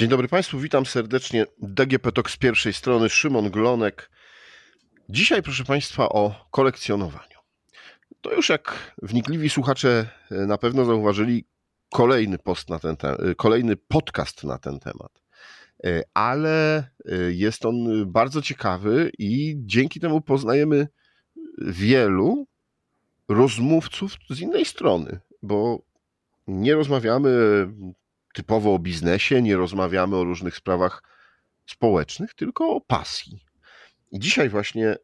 Dzień dobry Państwu, witam serdecznie. DGP Talk z pierwszej strony, Szymon Glonek. Dzisiaj, proszę Państwa, o kolekcjonowaniu. To już jak wnikliwi słuchacze e, na pewno zauważyli, kolejny, post na ten te- e, kolejny podcast na ten temat. E, Ale jest on bardzo ciekawy i dzięki temu poznajemy wielu rozmówców z innej strony, bo nie rozmawiamy typowo o biznesie, nie rozmawiamy o różnych sprawach społecznych, tylko o pasji. I dzisiaj właśnie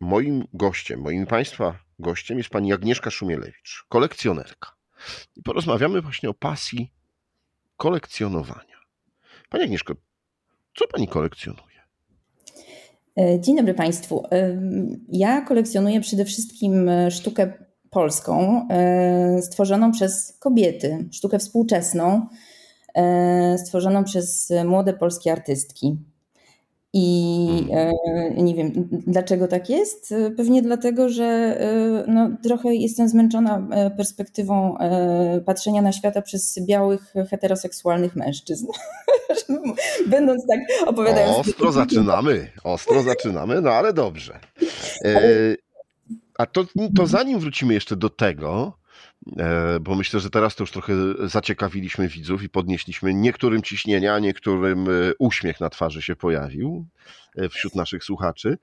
moim gościem, moim Państwa gościem jest pani Agnieszka Szumielewicz, kolekcjonerka. I porozmawiamy właśnie o pasji kolekcjonowania. Pani Agnieszko, co pani kolekcjonuje? E, dzień dobry Państwu. E, ja kolekcjonuję przede wszystkim sztukę polską, stworzoną przez kobiety, sztukę współczesną, stworzoną przez młode polskie artystki. I hmm. nie wiem, dlaczego tak jest. Pewnie dlatego, że no, trochę jestem zmęczona perspektywą patrzenia na świata przez białych, heteroseksualnych mężczyzn. Będąc tak opowiadając. Ostro zaczynamy, ostro zaczynamy, no ale dobrze. A to, to zanim wrócimy jeszcze do tego, e, bo myślę, że teraz to już trochę zaciekawiliśmy widzów i podnieśliśmy niektórym ciśnienia, niektórym e, uśmiech na twarzy się pojawił e, wśród naszych słuchaczy,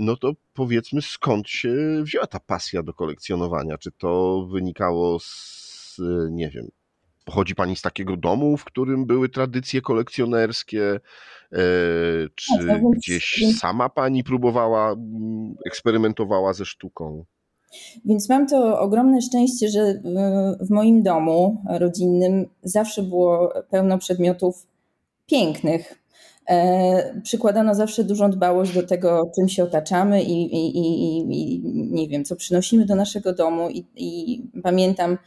no to powiedzmy skąd się wzięła ta pasja do kolekcjonowania? Czy to wynikało z, nie wiem, pochodzi pani z takiego domu, w którym były tradycje kolekcjonerskie? E, czy tak, no gdzieś sama pani próbowała, mm, eksperymentowała ze sztuką? Więc mam to ogromne szczęście, że w moim domu rodzinnym zawsze było pełno przedmiotów pięknych. E, przykładano zawsze dużą dbałość do tego, czym się otaczamy i, i, i, i nie wiem, co przynosimy do naszego domu. I, pamiętam, E,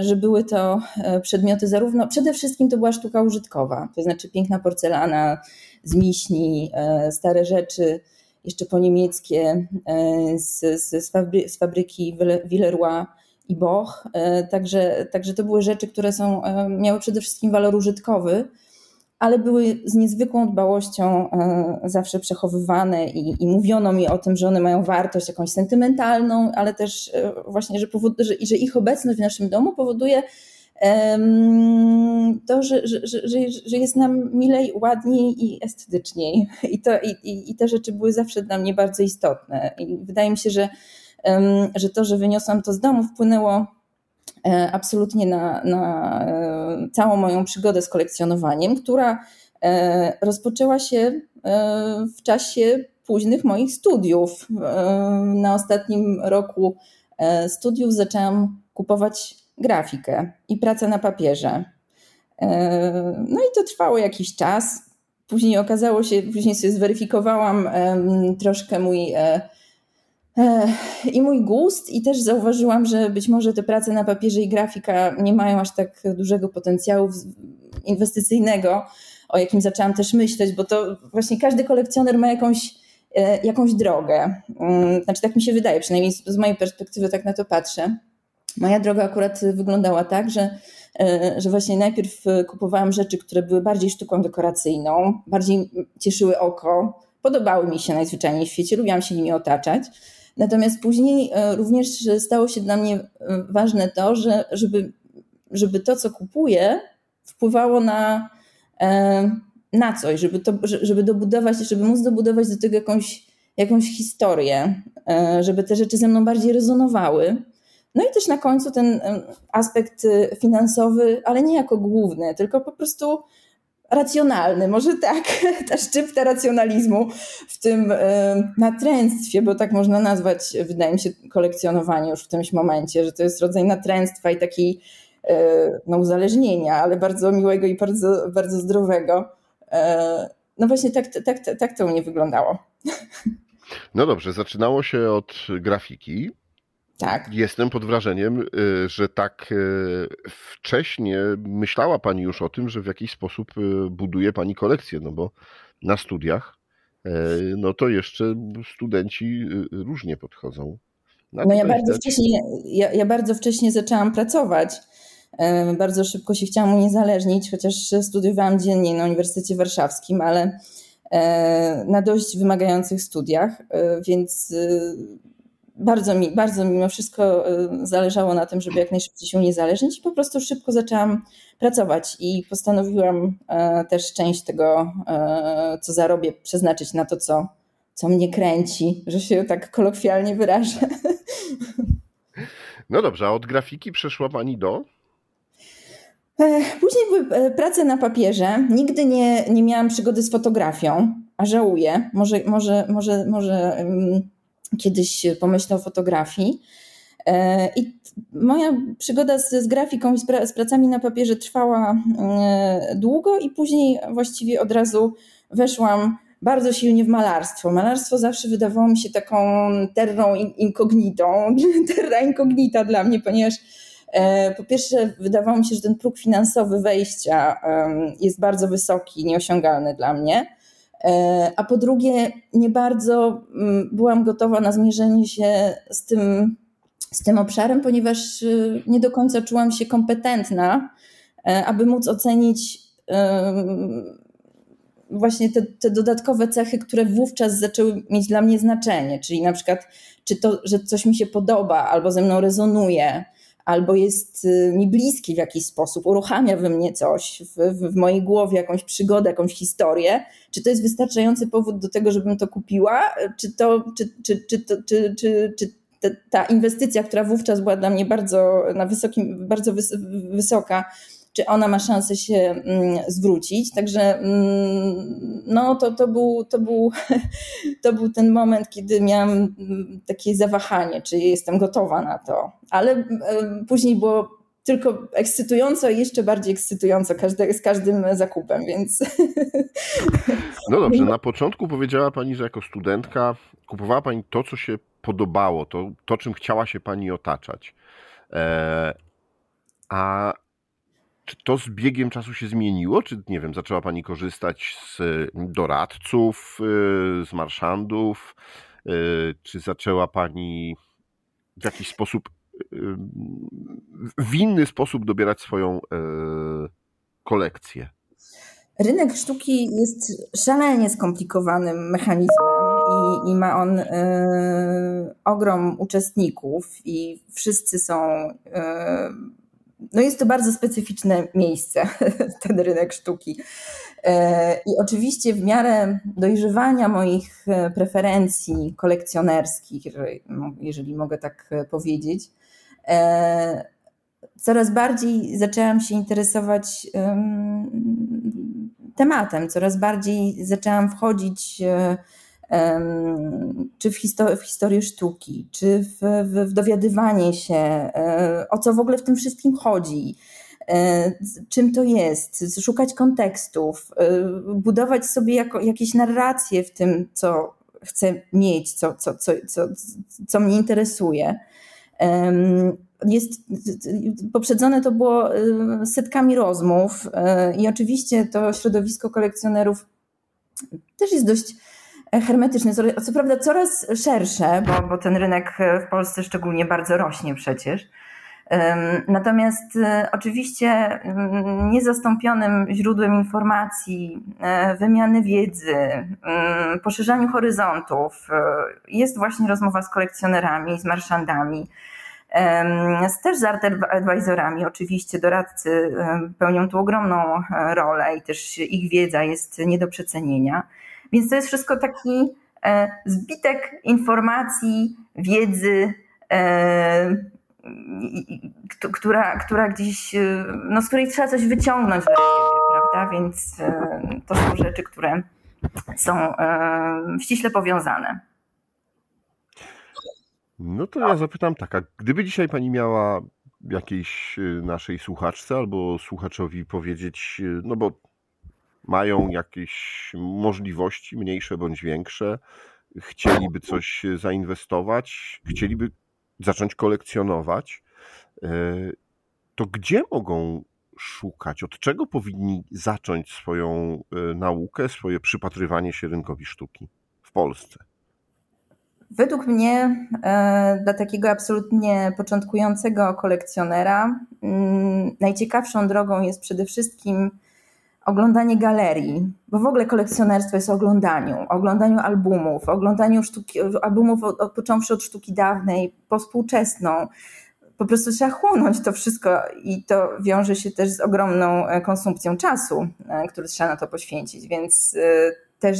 że były to e, przedmioty zarówno, przede wszystkim to była sztuka użytkowa, to znaczy piękna porcelana z miśni, e, stare rzeczy, jeszcze po niemieckie z, z, z fabryki Villeroy i Boch. Także, także to były rzeczy, które są, miały przede wszystkim walor użytkowy, ale były z niezwykłą dbałością e, zawsze przechowywane i, i, mówiono mi o tym, że one mają wartość jakąś sentymentalną, ale też e, właśnie, że, powod, że, że ich obecność w naszym domu powoduje to, że, że, że, że jest nam milej, ładniej i estetyczniej. I, to, i, I te rzeczy były zawsze dla mnie bardzo istotne. I wydaje mi się, że, że to, że wyniosłam to z domu, wpłynęło absolutnie na, na e, całą moją przygodę z kolekcjonowaniem, która e, rozpoczęła się w czasie późnych moich studiów. Na ostatnim roku studiów zaczęłam kupować grafikę i pracę na papierze. No i to trwało jakiś czas. Później okazało się, później sobie zweryfikowałam troszkę mój i mój gust, i też zauważyłam, że być może te prace na papierze i grafika nie mają aż tak dużego potencjału inwestycyjnego, o jakim zaczęłam też myśleć, bo to właśnie każdy kolekcjoner ma jakąś, e, jakąś drogę. Mm, znaczy, tak mi się wydaje, przynajmniej z mojej perspektywy tak na to patrzę. Moja droga akurat wyglądała tak, że, e, że właśnie najpierw kupowałam rzeczy, które były bardziej sztuką dekoracyjną, bardziej cieszyły oko, podobały mi się najzwyczajniej w świecie, lubiłam się nimi otaczać. Natomiast później e, również stało się dla mnie e, ważne to, że żeby, żeby to, co kupuję, wpływało na, e, na coś, żeby, to, żeby dobudować, żeby móc dobudować do tego jakąś, jakąś historię, żeby te rzeczy ze mną bardziej rezonowały. No i też na końcu ten aspekt finansowy, ale nie jako główny, tylko po prostu racjonalny, może tak, ta szczypta racjonalizmu w tym natręctwie, bo tak można nazwać, wydaje mi się, kolekcjonowanie już w którymś momencie, że to jest rodzaj natręctwa i takiej e, no, uzależnienia, ale bardzo miłego i bardzo, bardzo zdrowego. E, no właśnie tak, tak, tak, tak to u mnie wyglądało. No dobrze, zaczynało się od grafiki, tak. Jestem pod wrażeniem, y, że tak y, wcześnie myślała Pani już o tym, że w jakiś sposób y, buduje Pani kolekcję, no bo na studiach, no to jeszcze studenci różnie podchodzą. no ja bardzo, wcześnie, ja, ja bardzo wcześnie zaczęłam pracować Bardzo szybko się chciałam uniezależnić, chociaż studiowałam dziennie na Uniwersytecie Warszawskim, ale na dość wymagających studiach, więc bardzo mi, bardzo mimo wszystko zależało na tym, żeby jak najszybciej się uniezależnić i po prostu szybko zaczęłam pracować i postanowiłam też część tego, co zarobię, przeznaczyć na to, co, co mnie kręci, że się tak kolokwialnie wyrażę. No dobrze, a od grafiki przeszła Pani do? E, później były e, prace na papierze. Nigdy nie, nie miałam przygody z fotografią, a żałuję. Może, może, może, może um, kiedyś pomyślę o fotografii. E, I moja przygoda z, z grafiką i z, pra, z, pracami na papierze trwała długo, i później właściwie od razu weszłam bardzo silnie w malarstwo. Malarstwo zawsze wydawało mi się taką terrą incognitą, terra incognita dla mnie, ponieważ e, po pierwsze, wydawało mi się, że ten próg finansowy wejścia jest bardzo wysoki, nieosiągalny dla mnie. E, a po drugie, nie bardzo mm, byłam gotowa na zmierzenie się z tym, z tym obszarem, ponieważ y, nie do końca czułam się kompetentna, e, aby móc ocenić właśnie te, te, dodatkowe cechy, które wówczas zaczęły mieć dla mnie znaczenie, czyli na przykład, czy to, że coś mi się podoba, albo ze mną rezonuje, albo jest y, mi bliski w jakiś sposób, uruchamia we mnie coś, w, w mojej głowie jakąś przygodę, jakąś historię, czy to jest wystarczający powód do tego, żebym to kupiła, czy to, czy, czy, czy, to, czy, czy, czy ta inwestycja, która wówczas była dla mnie bardzo na wysokim, bardzo wys wysoka, czy ona ma szansę się mm, zwrócić. Także mm, no, to, to, był, to, był, to był ten moment, kiedy miałam mm, takie zawahanie, czy jestem gotowa na to. Ale później było tylko ekscytująco i jeszcze bardziej ekscytująco z każdym zakupem, więc. No dobrze, na początku powiedziała Pani, że jako studentka kupowała Pani to, co się podobało, to, to czym chciała się Pani otaczać. E, a czy to z biegiem czasu się zmieniło? Czy, nie wiem, zaczęła Pani korzystać z doradców, y, z marszandów? Y, czy zaczęła Pani w jakiś sposób, y, w inny sposób dobierać swoją kolekcję? Rynek sztuki jest szalenie skomplikowanym mechanizmem i, i ma on y, ogrom uczestników i wszyscy są y, no jest to bardzo specyficzne miejsce, ten rynek sztuki. E, I oczywiście w miarę dojrzewania moich e, preferencji kolekcjonerskich, jeżeli mogę tak e, powiedzieć, coraz bardziej zaczęłam się interesować tematem, coraz bardziej zaczęłam wchodzić czy w, histori- w historię sztuki, czy w, w, w dowiadywanie się, e, o co w ogóle w tym wszystkim chodzi, e, czym to jest, szukać kontekstów, e, budować sobie jako, jakieś narracje w tym, co chcę mieć, co, co, co, co, co mnie interesuje. Jest, poprzedzone to było setkami rozmów i oczywiście to środowisko kolekcjonerów też jest dość hermetyczne, co prawda coraz szersze, bo, bo ten rynek w Polsce szczególnie bardzo rośnie przecież. Natomiast e, oczywiście niezastąpionym źródłem informacji, e, wymiany wiedzy, poszerzaniu horyzontów e, jest właśnie rozmowa z kolekcjonerami, z marszandami, też z art advisorami. Oczywiście doradcy pełnią tu ogromną rolę i też ich wiedza jest nie do przecenienia. Więc to jest wszystko taki e, zbitek informacji, wiedzy, e, która, która gdzieś, e, no z której trzeba coś wyciągnąć dla siebie, prawda? Więc to są rzeczy, które są ściśle powiązane. No to ja zapytam tak, a gdyby dzisiaj pani miała jakiejś naszej słuchaczce albo słuchaczowi powiedzieć, no bo mają jakieś możliwości, mniejsze bądź większe, chcieliby coś zainwestować, chcieliby zacząć kolekcjonować, e, to gdzie mogą szukać? Od czego powinni zacząć swoją e, naukę, swoje przypatrywanie się rynkowi sztuki w Polsce? Według mnie, e, dla takiego absolutnie początkującego kolekcjonera, mm, najciekawszą drogą jest przede wszystkim oglądanie galerii, bo w ogóle kolekcjonerstwo jest o oglądaniu, o oglądaniu albumów, o oglądaniu sztuki, albumów od, od, począwszy od sztuki dawnej po współczesną. Po prostu trzeba chłonąć to wszystko i to wiąże się też z ogromną e, konsumpcją czasu, e, który trzeba na to poświęcić, więc też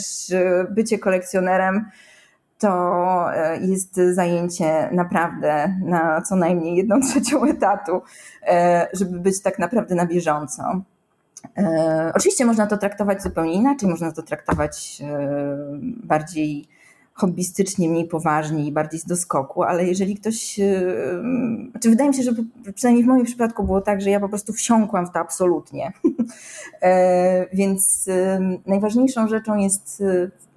bycie kolekcjonerem to e, jest zajęcie naprawdę na co najmniej jedną trzecią etatu, e, żeby być tak naprawdę na bieżąco. E, oczywiście można to traktować zupełnie inaczej, można to traktować bardziej hobbystycznie, mniej poważnie i bardziej z doskoku, ale jeżeli ktoś, znaczy wydaje mi się, że przynajmniej w moim przypadku było tak, że ja po prostu wsiąkłam w to absolutnie. Więc najważniejszą rzeczą jest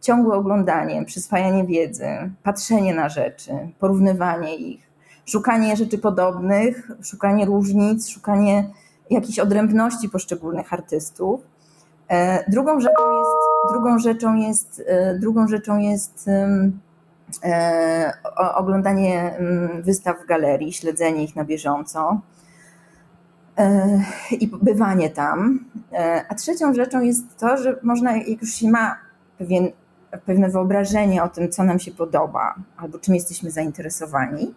ciągłe oglądanie, przyswajanie wiedzy, patrzenie na rzeczy, porównywanie ich, szukanie rzeczy podobnych, szukanie różnic, szukanie jakichś odrębności poszczególnych artystów. E, drugą rzeczą jest, drugą rzeczą jest, e, drugą rzeczą jest e, oglądanie wystaw w galerii, śledzenie ich na bieżąco i bywanie tam. A trzecią rzeczą jest to, że można, jak już się ma pewien pewne wyobrażenie o tym, co nam się podoba albo czym jesteśmy zainteresowani,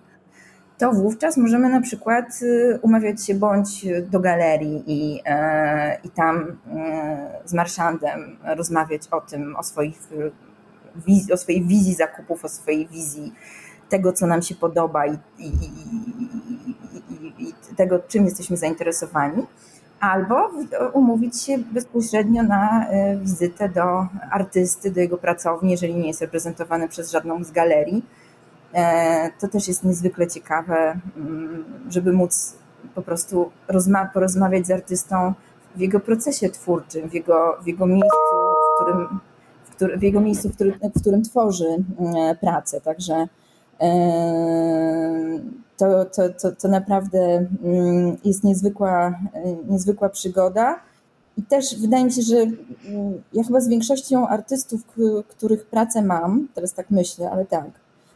to wówczas możemy na przykład y, umawiać się bądź do galerii i, e, i tam e, z marszandem rozmawiać o tym, o, swoich, o swojej wizji zakupów, o swojej wizji tego, co nam się podoba i, i, i, i tego, czym jesteśmy zainteresowani albo umówić się bezpośrednio na e, wizytę do artysty, do jego pracowni, jeżeli nie jest reprezentowany przez żadną z galerii. E, to też jest niezwykle ciekawe, mm, żeby móc po prostu porozmawiać z artystą w jego procesie twórczym, w jego, w jego miejscu, w którym, w, który, w jego miejscu, w którym, w którym tworzy mm, pracę. Także to, to, to, to naprawdę mm, jest niezwykła, niezwykła przygoda. I też wydaje mi się, że ja chyba z większością artystów, których pracę mam, teraz tak myślę, ale tak,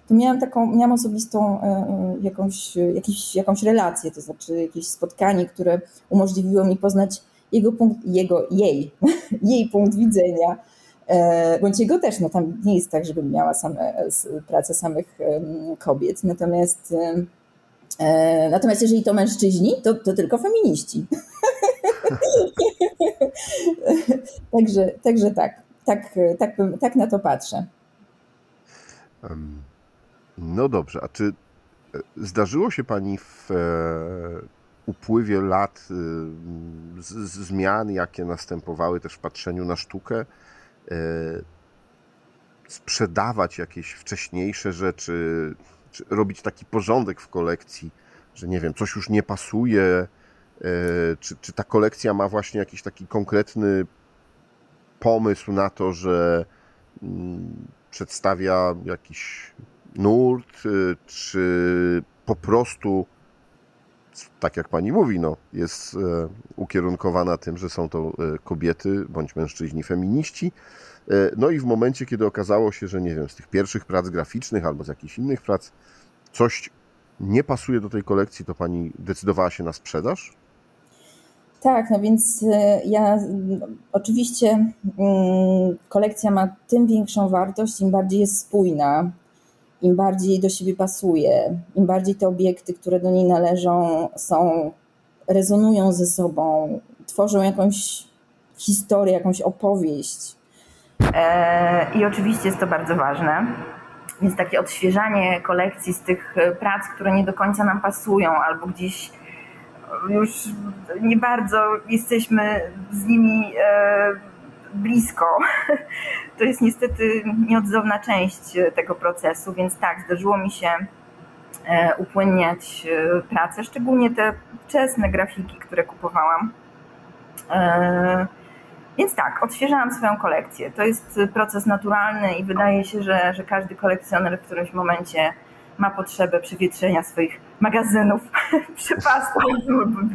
to miałam taką, miałam osobistą e, e, jakąś, jakieś, jakąś relację, to znaczy jakieś spotkanie, które umożliwiło mi poznać jego punkt, jego, jej, jej punkt widzenia E, bądź jego też, no tam nie jest tak, żebym miała same, pracę samych kobiet, natomiast natomiast jeżeli to mężczyźni, to, to tylko feminiści. także, także tak, tak, tak, tak na to patrzę. No dobrze, a czy e, zdarzyło się Pani w upływie lat zmian, jakie następowały też w patrzeniu na sztukę, E, sprzedawać jakieś wcześniejsze rzeczy, czy robić taki porządek w kolekcji, że nie wiem, coś już nie pasuje, e, czy, czy ta kolekcja ma właśnie jakiś taki konkretny pomysł na to, że mm, przedstawia jakiś nurt, e, czy po prostu, tak jak pani mówi, no, jest ukierunkowana tym, że są to kobiety bądź mężczyźni feminiści, no i w momencie, kiedy okazało się, że nie wiem, z tych pierwszych prac graficznych albo z jakichś innych prac coś nie pasuje do tej kolekcji, to pani decydowała się na sprzedaż? Tak, no więc ja oczywiście mm, kolekcja ma tym większą wartość, im bardziej jest spójna, im bardziej do siebie pasuje, im bardziej te obiekty, które do niej należą, są, rezonują ze sobą, tworzą jakąś historię, jakąś opowieść. E, I oczywiście jest to bardzo ważne. Więc takie odświeżanie kolekcji z tych e, prac, które nie do końca nam pasują, albo gdzieś już nie bardzo jesteśmy z nimi e, blisko. To jest niestety nieodzowna część tego procesu, więc tak, zdarzyło mi się upłynniać prace, szczególnie te wczesne grafiki, które kupowałam więc tak, odświeżałam swoją kolekcję. To jest proces naturalny i wydaje się, że, że każdy kolekcjoner w którymś momencie ma potrzebę przewietrzenia swoich magazynów, przepastów,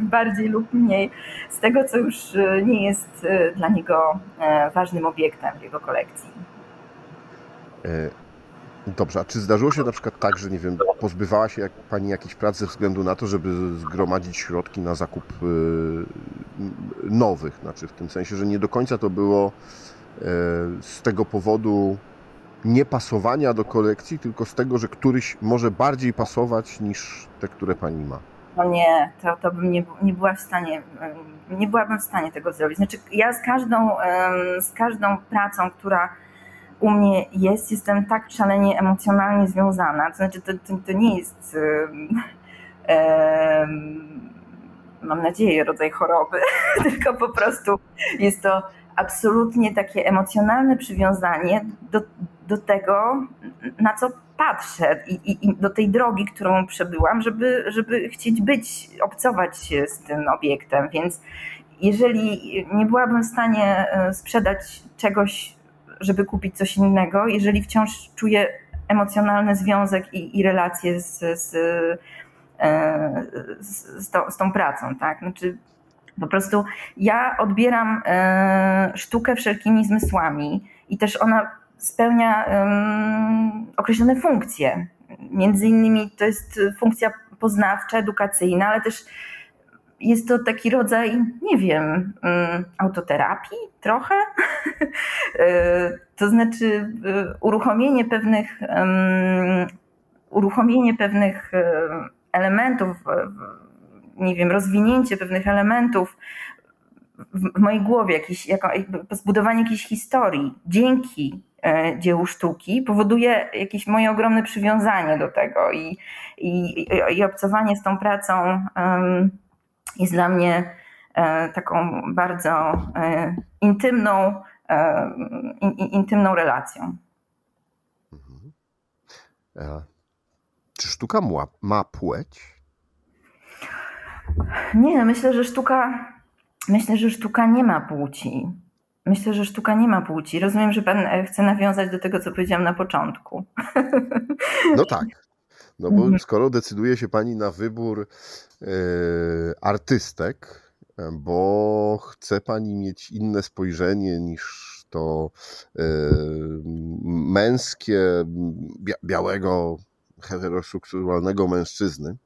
bardziej lub mniej, z tego, co już e, nie jest e, dla niego e, ważnym obiektem w jego kolekcji. Dobrze, a czy zdarzyło się na przykład tak, że nie wiem, pozbywała się jak, Pani jakiejś pracy ze względu na to, żeby zgromadzić środki na zakup y, nowych? Znaczy w tym sensie, że nie do końca to było y, z tego powodu niepasowania do kolekcji, tylko z tego, że któryś może bardziej pasować niż te, które Pani ma. No nie, to, to bym nie, nie była w stanie, nie byłabym w stanie tego zrobić. Znaczy ja z każdą, z każdą pracą, która u mnie jest, jestem tak szalenie emocjonalnie związana. To znaczy, to, to, to nie jest, mam nadzieję, rodzaj choroby, tylko po prostu jest to absolutnie takie emocjonalne przywiązanie do, do tego, na co patrzę i, i, i, do tej drogi, którą przebyłam, żeby, żeby chcieć być, obcować się z tym obiektem. Więc jeżeli nie byłabym w stanie e, sprzedać czegoś żeby kupić coś innego, jeżeli wciąż czuję emocjonalny związek i, i relacje z, z, e, z, to, z tą pracą, tak? Znaczy, po prostu ja odbieram e, sztukę wszelkimi zmysłami i też ona spełnia określone funkcje. Między innymi to jest funkcja poznawcza, edukacyjna, ale też jest to taki rodzaj, nie wiem, autoterapii trochę. E, to znaczy e, uruchomienie pewnych, uruchomienie pewnych e, elementów, nie wiem, rozwinięcie pewnych elementów w mojej głowie, jakieś, jako, zbudowanie jakiejś historii dzięki dziełu sztuki powoduje jakieś moje ogromne przywiązanie do tego i, i, i obcowanie z tą pracą jest dla mnie e, taką bardzo e, intymną, e, intymną relacją. Mhm. Czy sztuka ma płeć? Nie, myślę, że sztuka, myślę, że sztuka nie ma płci. Myślę, że sztuka nie ma płci. Rozumiem, że pan chce nawiązać do tego, co powiedziałam na początku. No tak. No bo mhm. skoro decyduje się pani na wybór yy, artystek, bo chce pani mieć inne spojrzenie niż to yy, męskie, bia białego, heteroseksualnego mężczyzny,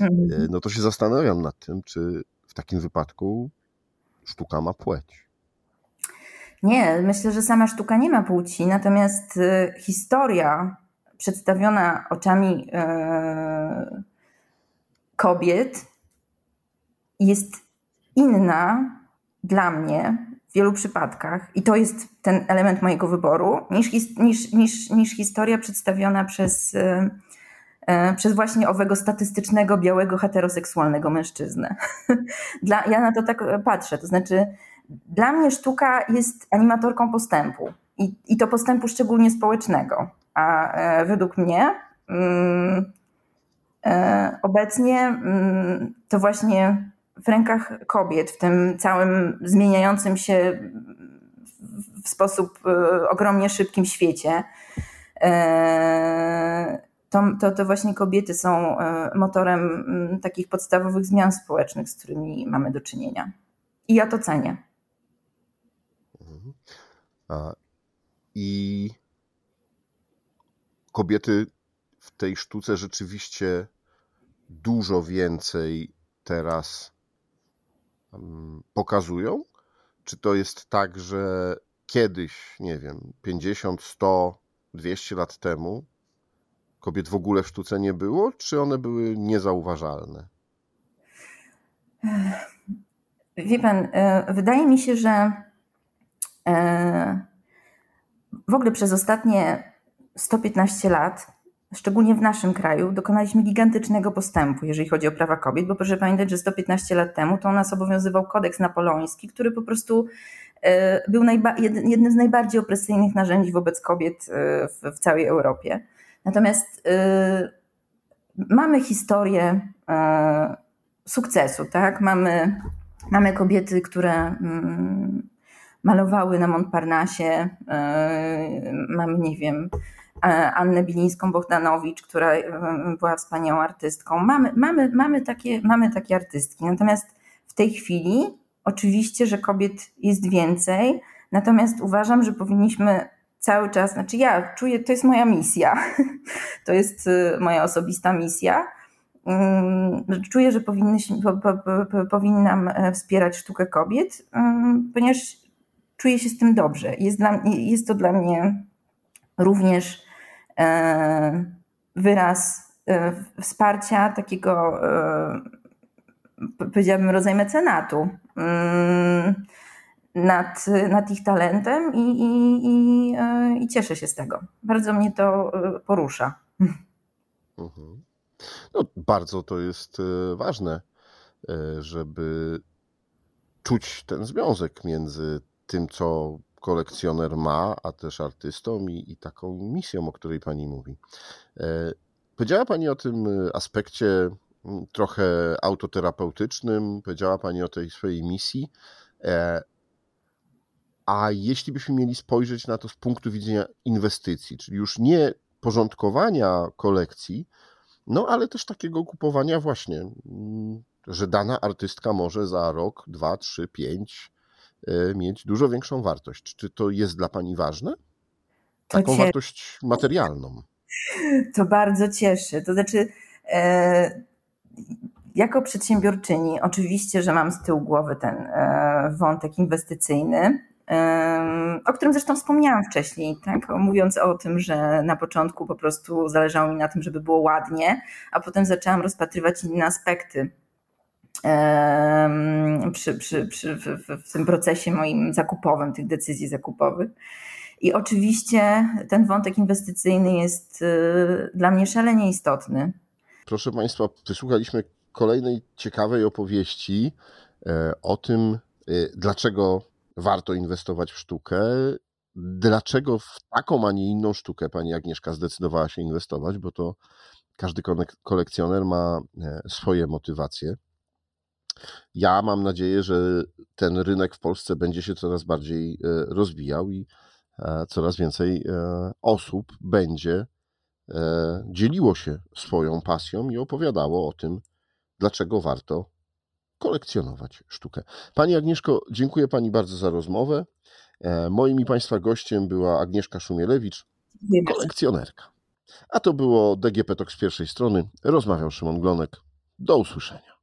yy, no to się zastanawiam nad tym, czy w takim wypadku sztuka ma płeć. Nie, myślę, że sama sztuka nie ma płci, natomiast historia przedstawiona oczami e, kobiet jest inna dla mnie w wielu przypadkach, i to jest ten element mojego wyboru, niż, niż, niż, niż historia przedstawiona przez, e, przez właśnie owego statystycznego, białego, heteroseksualnego mężczyznę. Dla, ja na to tak patrzę. To znaczy, dla mnie sztuka jest animatorką postępu. I, i to postępu szczególnie społecznego. A e, według mnie mm, e, obecnie mm, to właśnie w rękach kobiet, w tym całym zmieniającym się w sposób e, ogromnie szybkim świecie, to, to, to właśnie kobiety są motorem mm, takich podstawowych zmian społecznych, z którymi mamy do czynienia. I ja to cenię. I kobiety w tej sztuce rzeczywiście dużo więcej teraz pokazują? Czy to jest tak, że kiedyś, nie wiem, 50, 100, 200 lat temu kobiet w ogóle w sztuce nie było, czy one były niezauważalne? Wie pan, e, wydaje mi się, że w ogóle przez ostatnie 115 lat, szczególnie w naszym kraju, dokonaliśmy gigantycznego postępu, jeżeli chodzi o prawa kobiet, bo proszę pamiętać, że 115 lat temu to nas obowiązywał kodeks napoleoński, który po prostu e, był jednym z najbardziej opresyjnych narzędzi wobec kobiet e, w, w całej Europie. Natomiast y, mamy historię sukcesu, tak? Mamy, mamy kobiety, które y, malowały na Montparnasse, mamy, nie wiem, Annę Bilińską-Bohdanowicz, która była wspaniałą artystką. Mamy, mamy, mamy, takie, mamy takie artystki. Natomiast w tej chwili oczywiście, że kobiet jest więcej, natomiast uważam, że powinniśmy cały czas, znaczy ja czuję, to jest moja misja, to jest moja osobista misja. Mm, czuję, że powinnam wspierać sztukę kobiet, ponieważ czuję się z tym dobrze. Jest, dla, jest to dla mnie również e, wyraz e, wsparcia takiego, e, powiedziałabym, rodzaju mecenatu mm, nad, nad ich talentem i, i, i, i cieszę się z tego. Bardzo mnie to porusza. Mhm. No, bardzo to jest ważne, żeby czuć ten związek między tym, co kolekcjoner ma, a też artystą i, i taką misją, o której Pani mówi. E, powiedziała Pani o tym e, aspekcie trochę autoterapeutycznym, powiedziała Pani o tej swojej misji. E, a jeśli byśmy mieli spojrzeć na to z punktu widzenia inwestycji, czyli już nie porządkowania kolekcji, no ale też takiego kupowania właśnie, że dana artystka może za rok, dwa, trzy, pięć mieć dużo większą wartość. Czy to jest dla Pani ważne? Taką cie... wartość materialną. To bardzo cieszy. To znaczy, e, jako przedsiębiorczyni, oczywiście, że mam z tyłu głowy ten e, wątek inwestycyjny, e, o którym zresztą wspomniałam wcześniej, tak? mówiąc o tym, że na początku po prostu zależało mi na tym, żeby było ładnie, a potem zaczęłam rozpatrywać inne aspekty przy, przy, przy, w, w tym procesie moim zakupowym, tych decyzji zakupowych. I oczywiście ten wątek inwestycyjny jest y, dla mnie szalenie istotny. Proszę Państwa, wysłuchaliśmy kolejnej ciekawej opowieści e, o tym, e, dlaczego warto inwestować w sztukę, dlaczego w taką, a nie inną sztukę pani Agnieszka zdecydowała się inwestować, bo to każdy kolekcjoner ma e, swoje motywacje. Ja mam nadzieję, że ten rynek w Polsce będzie się coraz bardziej e, rozwijał i e, coraz więcej e, osób będzie dzieliło się swoją pasją i opowiadało o tym, dlaczego warto kolekcjonować sztukę. Pani Agnieszko, dziękuję Pani bardzo za rozmowę. Moim i Państwa gościem była Agnieszka Szumielewicz, kolekcjonerka. A to było DGP Talk z pierwszej strony. Rozmawiał Szymon Glonek. Do usłyszenia.